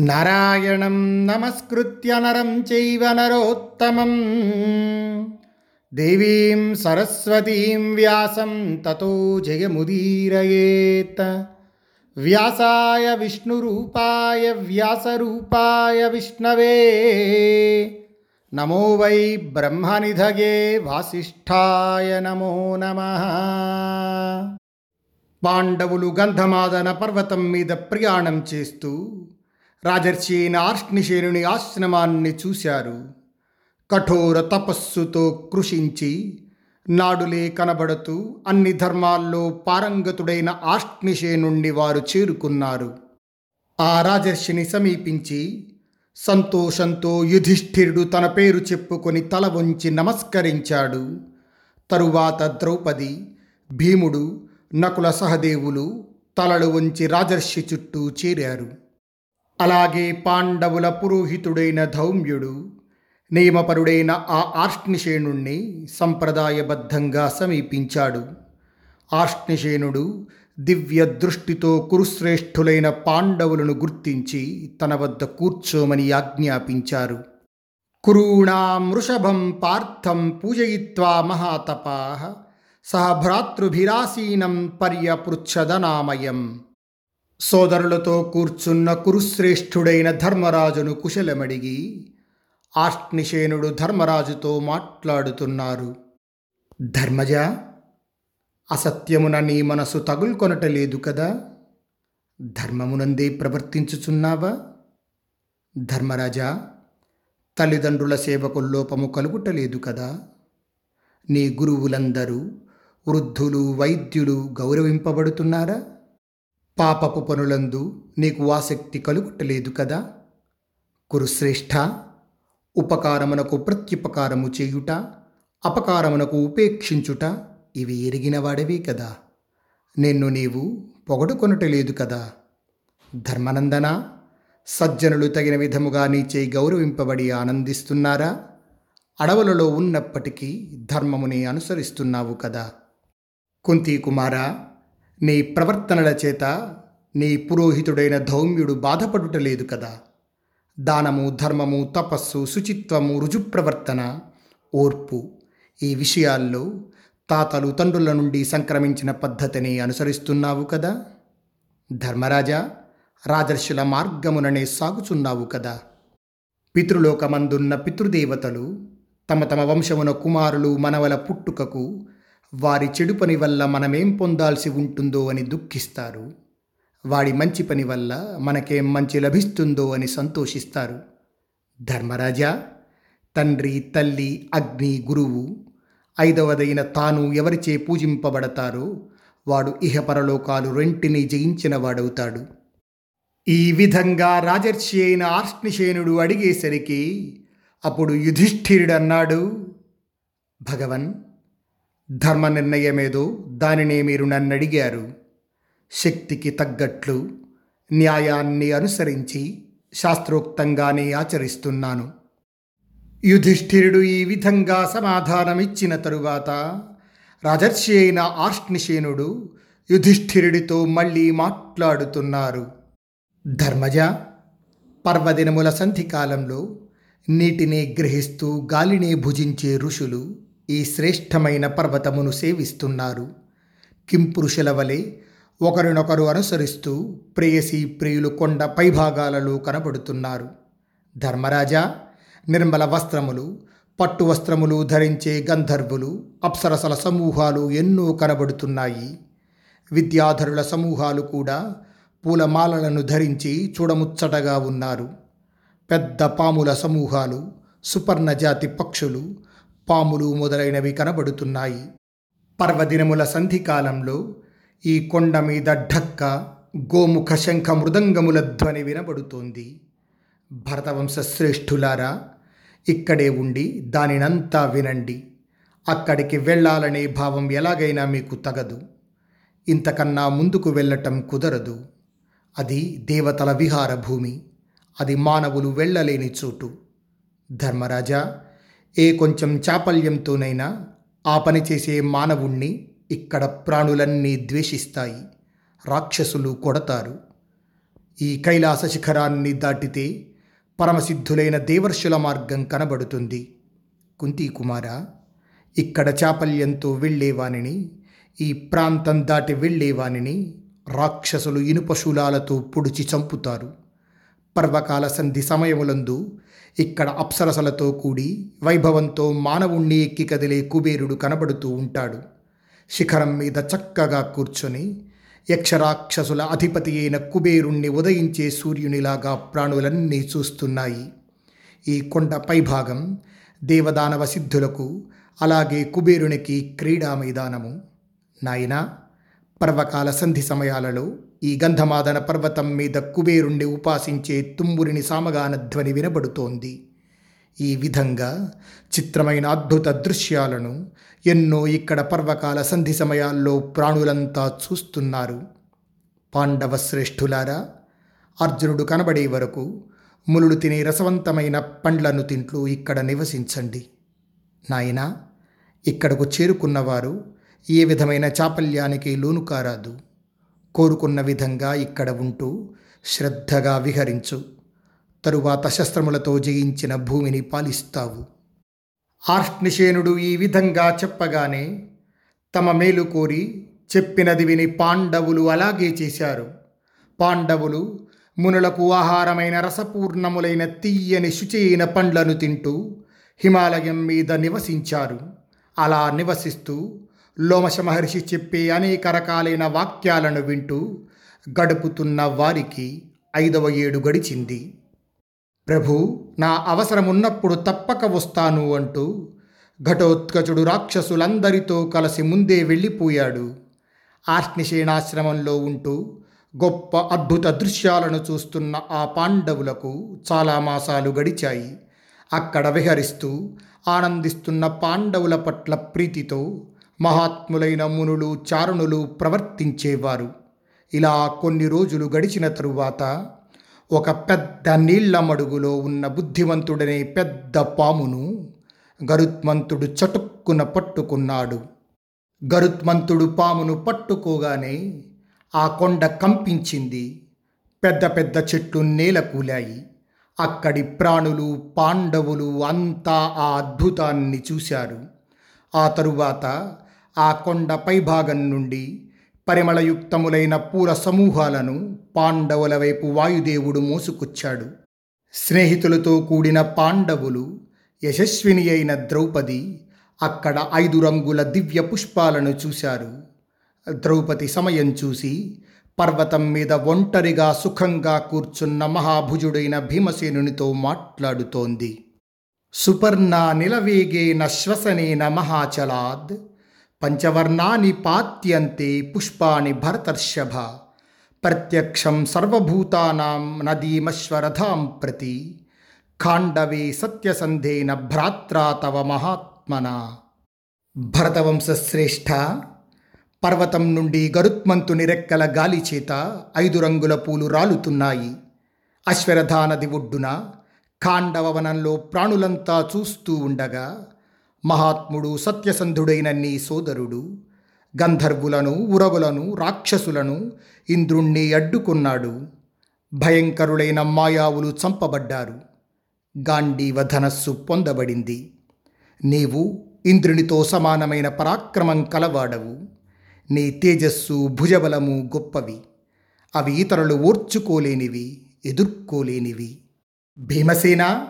నారాయణం నమస్కృత్య నరం చైవ నరోత్తమం. దేవీం సరస్వతీం వ్యాసం తతో జయముదీరయేత్. వ్యాసాయ విష్ణురూపాయ వ్యాసరూపాయ విష్ణవే. నమో వై బ్రహ్మనిధగే వాసిష్ఠాయ నమో నమ. పాండవులు గంధమాదన పర్వతం మీద ప్రయాణం చేస్తూ రాజర్షి అయిన ఆశ్రమాన్ని చూశారు. కఠోర తపస్సుతో కృషించి నాడులే కనబడుతూ అన్ని ధర్మాల్లో పారంగతుడైన ఆష్ణిశేనుండి వారు చేరుకున్నారు. ఆ రాజర్షిని సమీపించి సంతోషంతో యుధిష్ఠిరుడు తన పేరు చెప్పుకొని తల వంచి నమస్కరించాడు. తరువాత ద్రౌపది భీముడు నకుల సహదేవులు తలలు వంచి రాజర్షి చుట్టూ చేరారు. అలాగే పాండవుల పురోహితుడైన ధౌమ్యుడు నియమపరుడైన ఆ ఆర్ష్నిశేనుణ్ణి సంప్రదాయబద్ధంగా సమీపించాడు. ఆర్ష్నిశేనుడు దివ్య దృష్టితో కురుశ్రేష్ఠులైన పాండవులను గుర్తించి తన వద్ద కూర్చోమని ఆజ్ఞాపించారు. కురూణాం వృషభం పార్థం పూజయిత్వా మహాతపా సహ భ్రాతృభిరాసీనం పర్యపృచ్ఛదనామయం. సోదరులతో కూర్చున్న కురుశ్రేష్ఠుడైన ధర్మరాజును కుశలమడిగి ఆష్నిశేనుడు ధర్మరాజుతో మాట్లాడుతున్నారు. ధర్మజ అసత్యమున నీ మనసు తగులుకొనటలేదు కదా? ధర్మమునందే ప్రవర్తించుచున్నావా? ధర్మరాజా తల్లిదండ్రుల సేవకు లోపము కలుగుటలేదు కదా? నీ గురువులందరూ వృద్ధులు వైద్యులు గౌరవింపబడుతున్నారా? పాపపు పనులందు నీకు ఆసక్తి కలుగుటలేదు కదా? కురుశ్రేష్ఠ ఉపకారమునకు ప్రత్యుపకారము చేయుట అపకారమునకు ఉపేక్షించుట ఇవి ఎరిగినవాడవే కదా. నిన్ను నీవు పొగడుకొనటలేదు కదా. ధర్మనందన సజ్జనులు తగిన విధముగా నీచే గౌరవింపబడి ఆనందిస్తున్నారా? అడవులలో ఉన్నప్పటికీ ధర్మముని అనుసరిస్తున్నావు కదా. కుంతీ కుమారా నీ ప్రవర్తనల చేత నీ పురోహితుడైన ధౌమ్యుడు బాధపడుట లేదు కదా. దానము ధర్మము తపస్సు శుచిత్వము రుజుప్రవర్తన ఓర్పు ఈ విషయాల్లో తాతలు తండ్రుల నుండి సంక్రమించిన పద్ధతిని అనుసరిస్తున్నావు కదా. ధర్మరాజా రాజర్షుల మార్గముననే సాగుచున్నావు కదా. పితృలోకమందున్న పితృదేవతలు తమ తమ వంశమున కుమారులు మనవల పుట్టుకకు వారి చెడు పని వల్ల మనమేం పొందాల్సి ఉంటుందో అని దుఃఖిస్తారు. వాడి మంచి పని వల్ల మనకేం మంచి లభిస్తుందో అని సంతోషిస్తారు. ధర్మరాజా తండ్రి తల్లి అగ్ని గురువు ఐదవదైన తాను ఎవరిచే పూజింపబడతారో వాడు ఇహపరలోకాలు రెంటిని జయించిన వాడవుతాడు. ఈ విధంగా రాజర్షి అయిన ఆర్ష్నిషేనుడు అడిగేసరికి అప్పుడు యుధిష్ఠిరుడన్నాడు భగవన్ ధర్మ నిర్ణయమేదో దానినే మీరు నన్ను అడిగారు శక్తికి తగ్గట్లు న్యాయాన్ని అనుసరించి శాస్త్రోక్తంగానే ఆచరిస్తున్నాను. యుధిష్ఠిరుడు ఈ విధంగా సమాధానమిచ్చిన తరువాత రాజర్షి అయిన ఆర్ష్నిశేనుడు యుధిష్ఠిరుడితో మళ్ళీ మాట్లాడుతున్నారు. ధర్మజ పర్వదినముల సంధికాలంలో నీటిని గ్రహిస్తూ గాలిని భుజించే ఋషులు ఈ శ్రేష్టమైన పర్వతమును సేవిస్తున్నారు. కింపురుషుల వలె ఒకరినొకరు అనుసరిస్తూ ప్రేయసి ప్రియులు కొండ పైభాగాలలో కనబడుతున్నారు. ధర్మరాజా నిర్మల వస్త్రములు పట్టు వస్త్రములు ధరించే గంధర్వులు అప్సరసల సమూహాలు ఎన్నో కనబడుతున్నాయి. విద్యాధరుల సమూహాలు కూడా పూలమాలలను ధరించి చూడముచ్చటగా ఉన్నారు. పెద్ద పాముల సమూహాలు సుపర్ణజాతి పక్షులు పాములు మొదలైనవి కనబడుతున్నాయి. పర్వదినముల సంధికాలంలో ఈ కొండ మీద ఢక్క గోముఖ శంఖ మృదంగముల ధ్వని వినబడుతోంది. భరతవంశ శ్రేష్ఠులారా ఇక్కడే ఉండి దానినంతా వినండి. అక్కడికి వెళ్ళాలనే భావం ఎలాగైనా మీకు తగదు. ఇంతకన్నా ముందుకు వెళ్ళటం కుదరదు. అది దేవతల విహార భూమి అది మానవులు వెళ్ళలేని చోటు. ధర్మరాజా ఏ కొంచెం చాపల్యంతోనైనా ఆ పని చేసే మానవుణ్ణి ఇక్కడ ప్రాణులన్నీ ద్వేషిస్తాయి రాక్షసులు కొడతారు. ఈ కైలాస శిఖరాన్ని దాటితే పరమసిద్ధులైన దేవర్షుల మార్గం కనబడుతుంది. కుంతీ కుమార ఇక్కడ చాపల్యంతో వెళ్ళేవానిని ఈ ప్రాంతం దాటి వెళ్ళేవానిని రాక్షసులు ఇనుపశూలాలతో పొడిచి చంపుతారు. పర్వకాల సంధి సమయములందు ఇక్కడ అప్సరసలతో కూడి వైభవంతో మానవుణ్ణి ఎక్కి కదిలే కుబేరుడు కనబడుతూ ఉంటాడు. శిఖరం మీద చక్కగా కూర్చొని యక్షరాక్షసుల అధిపతి అయిన కుబేరుణ్ణి ఉదయించే సూర్యునిలాగా ప్రాణులన్నీ చూస్తున్నాయి. ఈ కొండ పైభాగం దేవదానవ సిద్ధులకు అలాగే కుబేరునికి క్రీడా మైదానము. నాయనా పర్వకాల సంధి సమయాలలో ఈ గంధమాదన పర్వతం మీద కుబేరుణ్ణి ఉపాసించే తుమ్మురిని సామగాన ధ్వని వినబడుతోంది. ఈ విధంగా చిత్రమైన అద్భుత దృశ్యాలను ఎన్నో ఇక్కడ పర్వకాల సంధి సమయాల్లో ప్రాణులంతా చూస్తున్నారు. పాండవ శ్రేష్ఠులారా అర్జునుడు కనబడే వరకు ములుడు తినే రసవంతమైన పండ్లను తింటూ ఇక్కడ నివసించండి. నాయనా ఇక్కడకు చేరుకున్నవారు ఏ విధమైన చాపల్యానికి లోను కారాదు కోరుకున్న విధంగా ఇక్కడ ఉంటూ శ్రద్ధగా విహరించు. తరువాత శస్త్రములతో జయించిన భూమిని పాలిస్తావు. ఆర్ష్నిషేనుడు ఈ విధంగా చెప్పగానే తమ మేలు కోరి చెప్పినది విని పాండవులు అలాగే చేశారు. పాండవులు మునులకు ఆహారమైన రసపూర్ణములైన తీయని శుచైన పండ్లను తింటూ హిమాలయం మీద నివసించారు. అలా నివసిస్తూ లోమశ మహర్షి చెప్పే అనేక రకాలైన వాక్యాలను వింటూ గడుపుతున్న వారికి ఐదవ ఏడు గడిచింది. ప్రభు నా అవసరమున్నప్పుడు తప్పక వస్తాను అంటూ ఘటోత్కచుడు రాక్షసులందరితో కలిసి ముందే వెళ్ళిపోయాడు. ఆర్ష్నిషేణాశ్రమంలో ఉంటూ గొప్ప అద్భుత దృశ్యాలను చూస్తున్న ఆ పాండవులకు చాలా మాసాలు గడిచాయి. అక్కడ విహరిస్తూ ఆనందిస్తున్న పాండవుల పట్ల ప్రీతితో మహాత్ములైన మునులు చారుణులు ప్రవర్తించేవారు. ఇలా కొన్ని రోజులు గడిచిన తరువాత ఒక పెద్ద నీళ్ళ మడుగులో ఉన్న బుద్ధిమంతుడనే పెద్ద పామును గరుత్మంతుడు చటుక్కున పట్టుకున్నాడు. గరుత్మంతుడు పామును పట్టుకోగానే ఆ కొండ కంపించింది. పెద్ద పెద్ద చెట్లు నేల కూలాయి. అక్కడి ప్రాణులు పాండవులు అంతా ఆ అద్భుతాన్ని చూశారు. ఆ తరువాత ఆ కొండ పైభాగం నుండి పరిమళయుక్తములైన పూల సమూహాలను పాండవుల వైపు వాయుదేవుడు మోసుకొచ్చాడు. స్నేహితులతో కూడిన పాండవులు యశస్విని అయిన ద్రౌపది అక్కడ ఐదు రంగుల దివ్య పుష్పాలను చూశారు. ద్రౌపది సమయం చూసి పర్వతం మీద ఒంటరిగా సుఖంగా కూర్చున్న మహాభుజుడైన భీమసేనునితో మాట్లాడుతోంది. సుపర్ణ నిలవేగేన శ్వసనేన మహాచలాద్ పంచవర్ణాని పాత్యంతే పుష్పాని భరతర్షభ ప్రత్యక్షం సర్వభూతానాం నదీమశ్వరథాం ప్రతి ఖాండవే సత్యసంధేన భ్రాత్రా తవ మహాత్మన. భరతవంశశ్రేష్ఠ పర్వతం నుండి గరుత్మంతుని రెక్కల గాలి చేత ఐదు రంగుల పూలు రాలుతున్నాయి. అశ్వరథా నది ఒడ్డున ఖాండవవనంలో ప్రాణులంతా చూస్తూ ఉండగా మహాత్ముడు సత్యసంధుడైన నీ సోదరుడు గంధర్వులను ఉరవులను రాక్షసులను ఇంద్రుణ్ణి అడ్డుకున్నాడు. భయంకరులైన మాయావులు చంపబడ్డారు. గాంధీవ ధనస్సు పొందబడింది. నీవు ఇంద్రునితో సమానమైన పరాక్రమం కలవాడవు. నీ తేజస్సు భుజబలము గొప్పవి. అవి ఇతరులు ఓర్చుకోలేనివి ఎదుర్కోలేనివి. భీమసేన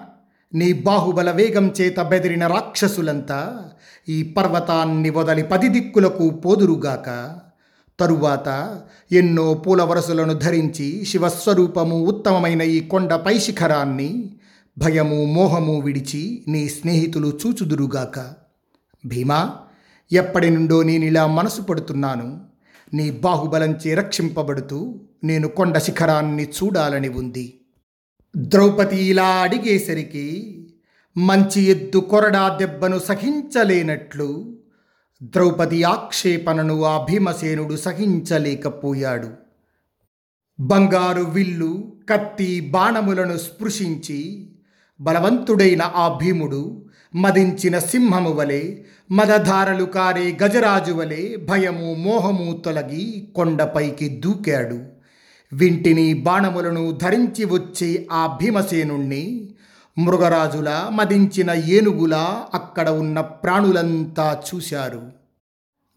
నీ బాహుబల వేగం చేత బెదిరిన రాక్షసులంతా ఈ పర్వతాన్ని వదలి పది దిక్కులకు పోదురుగాక. తరువాత ఎన్నో పూల వరసలను ధరించి శివస్వరూపము ఉత్తమమైన ఈ కొండపై శిఖరాన్ని భయము మోహము విడిచి నీ స్నేహితులు చూచుదురుగాక. భీమా ఎప్పటి నుండో నేనిలా మనసు పడుతున్నాను. నీ బాహుబలంచే రక్షింపబడుతూ నేను కొండ శిఖరాన్ని చూడాలని ఉంది. ద్రౌపది ఇలా అడిగేసరికి మంచి ఎద్దు కొరడా దెబ్బను సహించలేనట్లు ద్రౌపది ఆక్షేపణను ఆ భీమసేనుడు సహించలేకపోయాడు. బంగారు విల్లు కత్తి బాణములను స్పృశించి బలవంతుడైన ఆ భీముడు మదించిన సింహము వలె మదధారలు కారే గజరాజు వలె భయము మోహము తొలగి కొండపైకి దూకాడు. వింటిని బాణములను ధరించి వచ్చే ఆ భీమసేనుణ్ణి మృగరాజుల మదించిన ఏనుగులా అక్కడ ఉన్న ప్రాణులంతా చూశారు.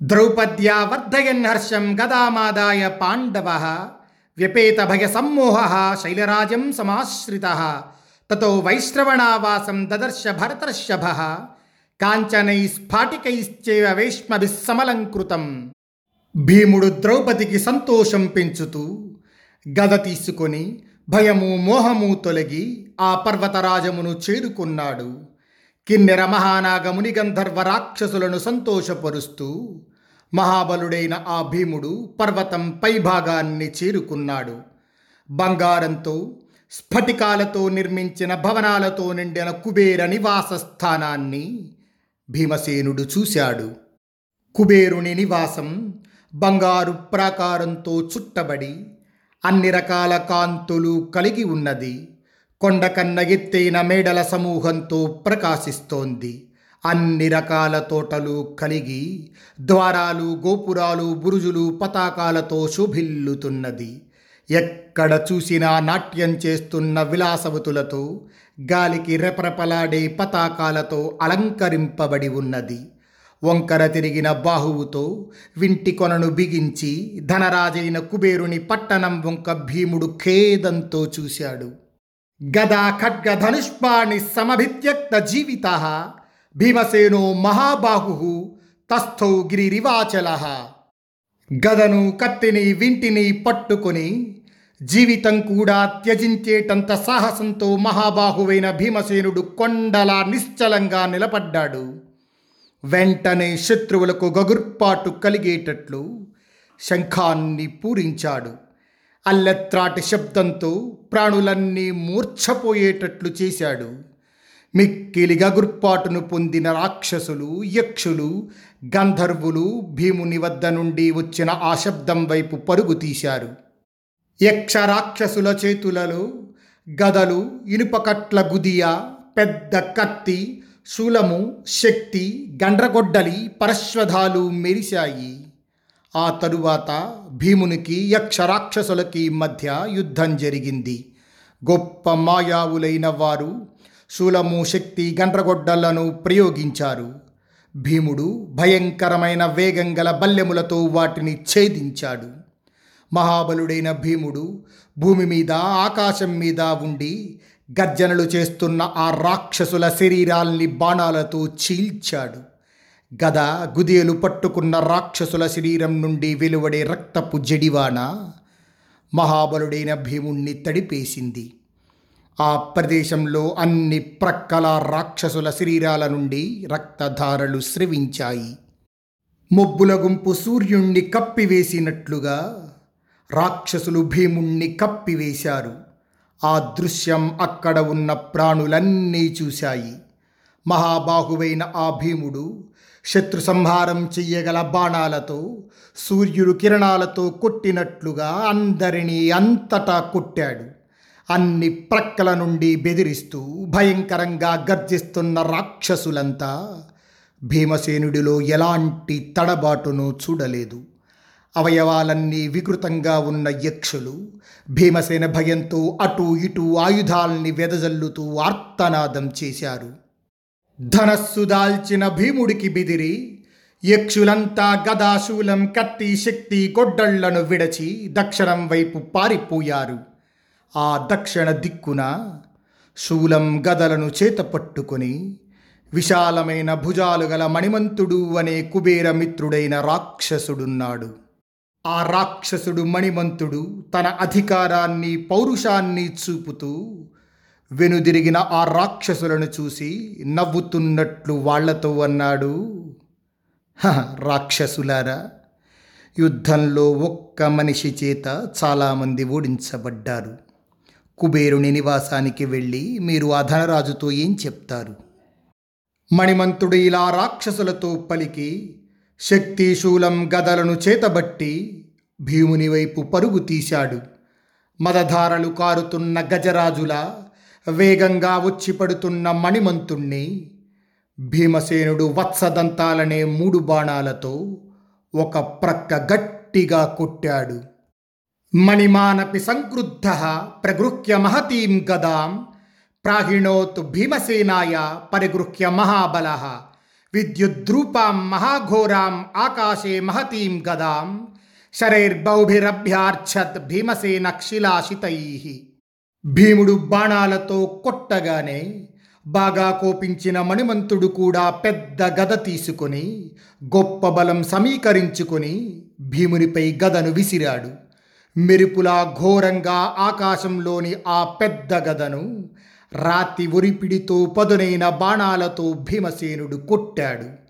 ద్రౌపద్యా వర్ధయన్ హర్షం గదామాదాయ పాండవ వ్యపేత భయ సమ్మోహ శైలరాజం సమాశ్రిత తతో వైశ్రవణావాసం దదర్శ భరతర్షభ కాంచనై స్ఫాటికైశ్చేవ వేష్మభిస్సమలంకృతం. భీముడు ద్రౌపదికి సంతోషం పెంచుతూ గద తీసుకొని భయము మోహము తొలగి ఆ పర్వతరాజమును చేరుకున్నాడు కిన్నెర మహానాగముని గంధర్వ రాక్షసులను సంతోషపరుస్తూ మహాబలుడైన ఆ భీముడు పర్వతం పైభాగాన్ని చేరుకున్నాడు. బంగారంతో స్ఫటికాలతో నిర్మించిన భవనాలతో నిండిన కుబేర నివాస స్థానాన్ని భీమసేనుడు చూశాడు. కుబేరుని నివాసం బంగారు ప్రాకారంతో చుట్టబడి అన్ని రకాల కాంతులు కలిగి ఉన్నది. కొండ కన్న ఎత్తైన మేడల సమూహంతో ప్రకాశిస్తోంది. అన్ని రకాల తోటలు కలిగి ద్వారాలు గోపురాలు బురుజులు పతాకాలతో శోభిల్లుతున్నది. ఎక్కడ చూసినా నాట్యం చేస్తున్న విలాసవతులతో గాలికి రెపరెపలాడే పతాకాలతో అలంకరింపబడి ఉన్నది. వంకర తిరిగిన బాహువుతో వింటి కొనను బిగించి ధనరాజైన కుబేరుని పట్టణం వంక భీముడు ఖేదంతో చూశాడు. గదా ఖడ్గ ధనుష్పాణి సమభిత్యక్త జీవిత భీమసేనో మహాబాహు తస్థౌ గిరిరివాచల. గదను కత్తిని వింటిని పట్టుకొని జీవితం కూడా త్యజించేటంత సాహసంతో మహాబాహువైన భీమసేనుడు కొండలా నిశ్చలంగా నిలబడ్డాడు. వెంటనే శత్రువులకు గగుర్పాటు కలిగేటట్లు శంఖాన్ని పూరించాడు. అల్లెత్రాటి శబ్దంతో ప్రాణులన్నీ మూర్ఛపోయేటట్లు చేశాడు. మిక్కిలి గగుర్పాటును పొందిన రాక్షసులు యక్షులు గంధర్వులు భీముని వద్ద నుండి వచ్చిన ఆ శబ్దం వైపు పరుగు తీశారు. యక్ష రాక్షసుల చేతులలో గదలు ఇనుపకట్ల గుదియ పెద్ద కత్తి శూలము శక్తి గండ్రగొడ్డలి పరశ్వధాలు మెరిశాయి. ఆ తరువాత భీమునికి యక్ష రాక్షసులకి మధ్య యుద్ధం జరిగింది. గొప్ప మాయావులైన వారు శూలము శక్తి గండ్రగొడ్డలను ప్రయోగించారు. భీముడు భయంకరమైన వేగం గల బల్లెములతో వాటిని ఛేదించాడు. మహాబలుడైన భీముడు భూమి మీద ఆకాశం మీద ఉండి గర్జనలు చేస్తున్న ఆ రాక్షసుల శరీరాల్ని బాణాలతో చీల్చాడు. గద గుదియలు పట్టుకున్న రాక్షసుల శరీరం నుండి వెలువడే రక్తపు జడివాన మహాబలుడైన భీముణ్ణి తడిపేసింది. ఆ ప్రదేశంలో అన్ని ప్రక్కల రాక్షసుల శరీరాల నుండి రక్తధారలు స్రవించాయి. మొబ్బుల గుంపు సూర్యుణ్ణి కప్పివేసినట్లుగా రాక్షసులు భీముణ్ణి కప్పివేశారు. ఆ దృశ్యం అక్కడ ఉన్న ప్రాణులన్నీ చూశాయి. మహాబాహువైన ఆ భీముడు శత్రు సంహారం చెయ్యగల బాణాలతో సూర్యుడు కిరణాలతో కొట్టినట్లుగా అందరినీ అంతటా కొట్టాడు. అన్ని ప్రక్కల నుండి బెదిరిస్తూ భయంకరంగా గర్జిస్తున్న రాక్షసులంతా భీమసేనుడిలో ఎలాంటి తడబాటును చూడలేదు. అవయవాలన్నీ వికృతంగా ఉన్న యక్షులు భీమసేన భయంతో అటు ఇటు ఆయుధాల్ని వెదజల్లుతూ ఆర్తనాదం చేశారు. ధనస్సు దాల్చిన భీముడికి బిదిరి యక్షులంతా గదాశూలం కత్తి శక్తి గొడ్డళ్ళను విడచి దక్షిణం వైపు పారిపోయారు. ఆ దక్షిణ దిక్కున శూలం గదలను చేత పట్టుకొని విశాలమైన భుజాలు గల మణిమంతుడు అనే కుబేర మిత్రుడైన రాక్షసుడున్నాడు. ఆ రాక్షసుడు మణిమంతుడు తన అధికారాన్ని పౌరుషాన్ని చూపుతూ వెనుదిరిగిన ఆ రాక్షసులను చూసి నవ్వుతున్నట్లు వాళ్ళతో అన్నాడు. "హ, రాక్షసులారా యుద్ధంలో ఒక్క మనిషి చేత చాలామంది ఓడించబడ్డారు. కుబేరుని నివాసానికి వెళ్ళి మీరు ఆ ధనరాజుతో ఏం చెప్తారు? మణిమంతుడు ఇలా రాక్షసులతో పలికి శక్తిశూలం గదలను చేతబట్టి భీముని వైపు పరుగు తీశాడు. మదధారలు కారుతున్న గజరాజుల వేగంగా వచ్చి పడుతున్న మణిమంతుణ్ణి భీమసేనుడు వత్సదంతాలనే మూడు బాణాలతో ఒక ప్రక్క గట్టిగా కొట్టాడు. మణిమానపి సంక్రుద్ధ ప్రగృహ్య మహతీం గదాం ప్రాహిణోత్ భీమసేనాయ పరిగృహ్య మహాబల విద్యుద్రూపాం మహాఘోరాం ఆకాశే మహతీం గదాం శరైర్బౌభిరభ్యార్ఛత్ భీమసేన శిలాశితై భీముడు బాణాలతో కొట్టగానే బాగా కోపించిన మణిమంతుడు కూడా పెద్ద గద తీసుకొని గొప్ప బలం సమీకరించుకొని భీమునిపై గదను విసిరాడు మెరుపులా ఘోరంగా ఆకాశంలోని ఆ పెద్ద గదను రాతి ఉరిపిడితో పదునైన బాణాలతో భీమసేనుడు కొట్టాడు.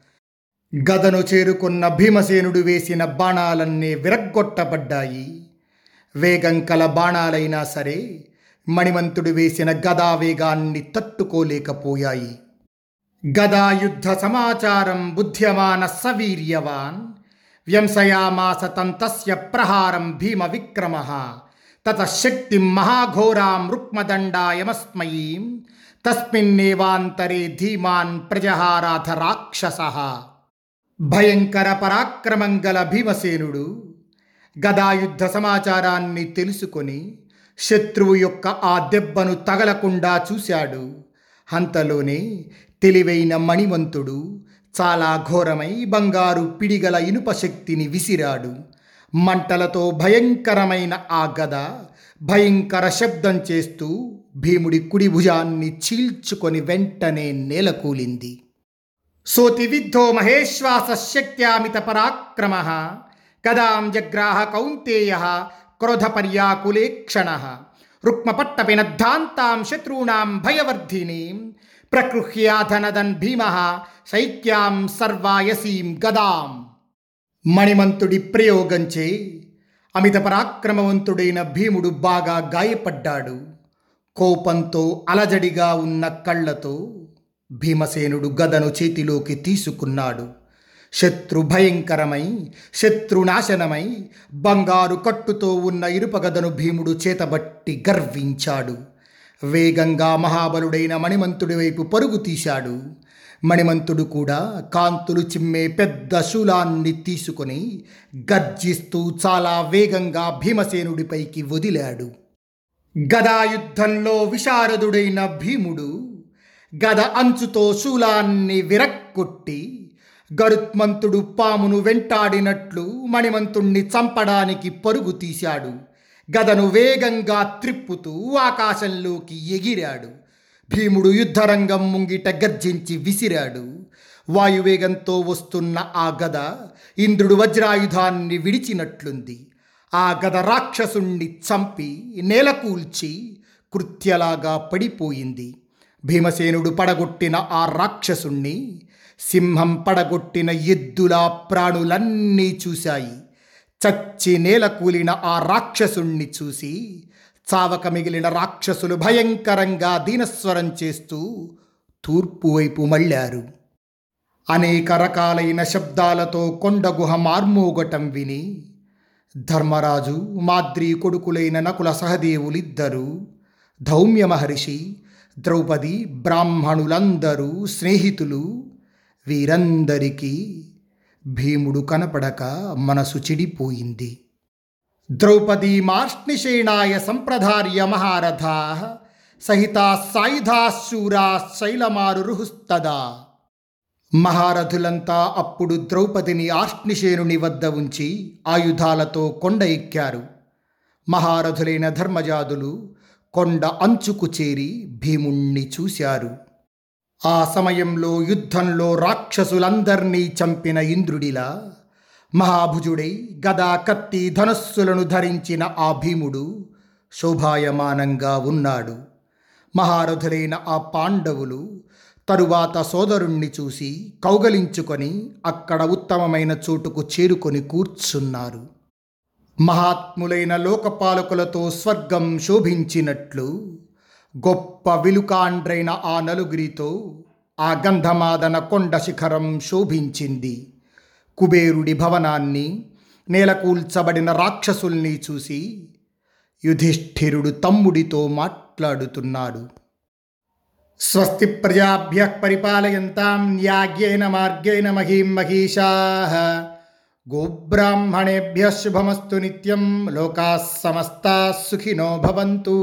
గదను చేరుకున్న భీమసేనుడు వేసిన బాణాలన్నీ విరగ్గొట్టబడ్డాయి. వేగం కల బాణాలైనా సరే మణిమంతుడు వేసిన గదా వేగాన్ని తట్టుకోలేకపోయాయి. గదా యుద్ధ సమాచారం బుద్ధ్యమాన సవీర్యవాన్ వ్యంసయామాస తంతస్య ప్రహారం భీమ విక్రమ తతశక్తి మహాఘోరాం రుక్మదండాయమస్మయీం తస్మిన్నేవాంతరే ధీమాన్ ప్రజహారాధ రాక్షస. భయంకర పరాక్రమం గల భీమసేనుడు గదాయుద్ధ సమాచారాన్ని తెలుసుకొని శత్రువు యొక్క ఆ దెబ్బను తగలకుండా చూశాడు. అంతలోనే తెలివైన మణివంతుడు చాలా ఘోరమై బంగారు పిడిగల ఇనుప శక్తిని విసిరాడు. మంటలతో భయంకరమైన ఆ గద భయంకర శబ్దం చేస్తూ భీముడి కుడి భుజాన్ని చీల్చుకొని వెంటనే నేలకూలింది. సోతివిద్ధో మహేశ్వాస శక్త్యామిత పరాక్రమ కదాం జగ్రాహ కౌంతేయ క్రోధపర్యాకులేక్షణ రుక్మపట్టపినద్ధాంతాం శత్రూణాం భయవర్ధినీం ప్రకృహ్యాధనదన్ భీమ శైక్యాం సర్వాయసీం గదాం. మణిమంతుడి ప్రయోగంచే అమిత పరాక్రమవంతుడైన భీముడు బాగా గాయపడ్డాడు. కోపంతో అలజడిగా ఉన్న కళ్ళతో భీమసేనుడు గదను చేతిలోకి తీసుకున్నాడు. శత్రు భయంకరమై శత్రునాశనమై బంగారు కట్టుతో ఉన్న ఇరుపగదను భీముడు చేతబట్టి గర్వించాడు. వేగంగా మహాబలుడైన మణిమంతుడి వైపు పరుగు తీశాడు. మణిమంతుడు కూడా కాంతులు చిమ్మే పెద్ద శూలాన్ని తీసుకొని గర్జిస్తూ చాలా వేగంగా భీమసేనుడిపైకి వదిలాడు. గదాయుద్ధంలో విశారదుడైన భీముడు గద అంచుతో శూలాన్ని విరక్కొట్టి గరుత్మంతుడు పామును వెంటాడినట్లు మణిమంతుణ్ణి చంపడానికి పరుగు తీశాడు. గదను వేగంగా త్రిప్పుతూ ఆకాశంలోకి ఎగిరాడు. భీముడు యుద్ధరంగం ముంగిట గర్జించి విసిరాడు. వాయువేగంతో వస్తున్న ఆ గద ఇంద్రుడు వజ్రాయుధాన్ని విడిచినట్లుంది. ఆ గద రాక్షసుణ్ణి చంపి నేలకూల్చి కృత్యలాగా పడిపోయింది. భీమసేనుడు పడగొట్టిన ఆ రాక్షసుణ్ణి సింహం పడగొట్టిన ఎద్దులా ప్రాణులన్నీ చూశాయి. చచ్చి నేల కూలిన ఆ రాక్షసుణ్ణి చూసి చావక మిగిలిన రాక్షసులు భయంకరంగా దీనస్వరం చేస్తూ తూర్పు వైపు మళ్ళారు. అనేక రకాలైన శబ్దాలతో కొండగుహ మార్మోగటం విని ధర్మరాజు మాద్రి కొడుకులైన నకుల సహదేవులిద్దరూ ధౌమ్య మహర్షి ద్రౌపది బ్రాహ్మణులందరూ స్నేహితులు వీరందరికీ భీముడు కనపడక మనసు చెడిపోయింది. ద్రౌపదీమార్ష్నిషేణాయ సంప్రధార్య మహారథా సహితా సాయుధాశూరా శైలమారురుహుస్తదా. మహారథులంతా అప్పుడు ద్రౌపదిని ఆర్ష్నిషేనుని వద్ద ఉంచి ఆయుధాలతో కొండ ఎక్కారు. మహారథులైన ధర్మజాదులు కొండ అంచుకు చేరి భీముణ్ణి చూశారు. ఆ సమయంలో యుద్ధంలో రాక్షసులందర్నీ చంపిన ఇంద్రుడిలా మహాభుజుడై గదా కత్తి ధనస్సులను ధరించిన ఆ భీముడు శోభాయమానంగా ఉన్నాడు. మహారథులైన ఆ పాండవులు తరువాత సోదరుణ్ణి చూసి కౌగలించుకొని అక్కడ ఉత్తమమైన చోటుకు చేరుకొని కూర్చున్నారు. మహాత్ములైన లోకపాలకులతో స్వర్గం శోభించినట్లు గొప్ప విలుకాండ్రైన ఆ నలుగురితో ఆ గంధమాదన కొండ శిఖరం శోభించింది. కుబేరుడి భవనాన్ని నేలకూల్చబడిన రాక్షసుల్ని చూసి యుధిష్ఠిరుడు తమ్ముడితో మాట్లాడుతున్నాడు. స్వస్తి ప్రజాభ్య పరిపాలయంతాం న్యాగ్యేన మార్గేణ మహీం మహిషా. గోబ్రాహ్మణేభ్య శుభమస్తు నిత్యం. లోకా సమస్తా సుఖినో భవంతు.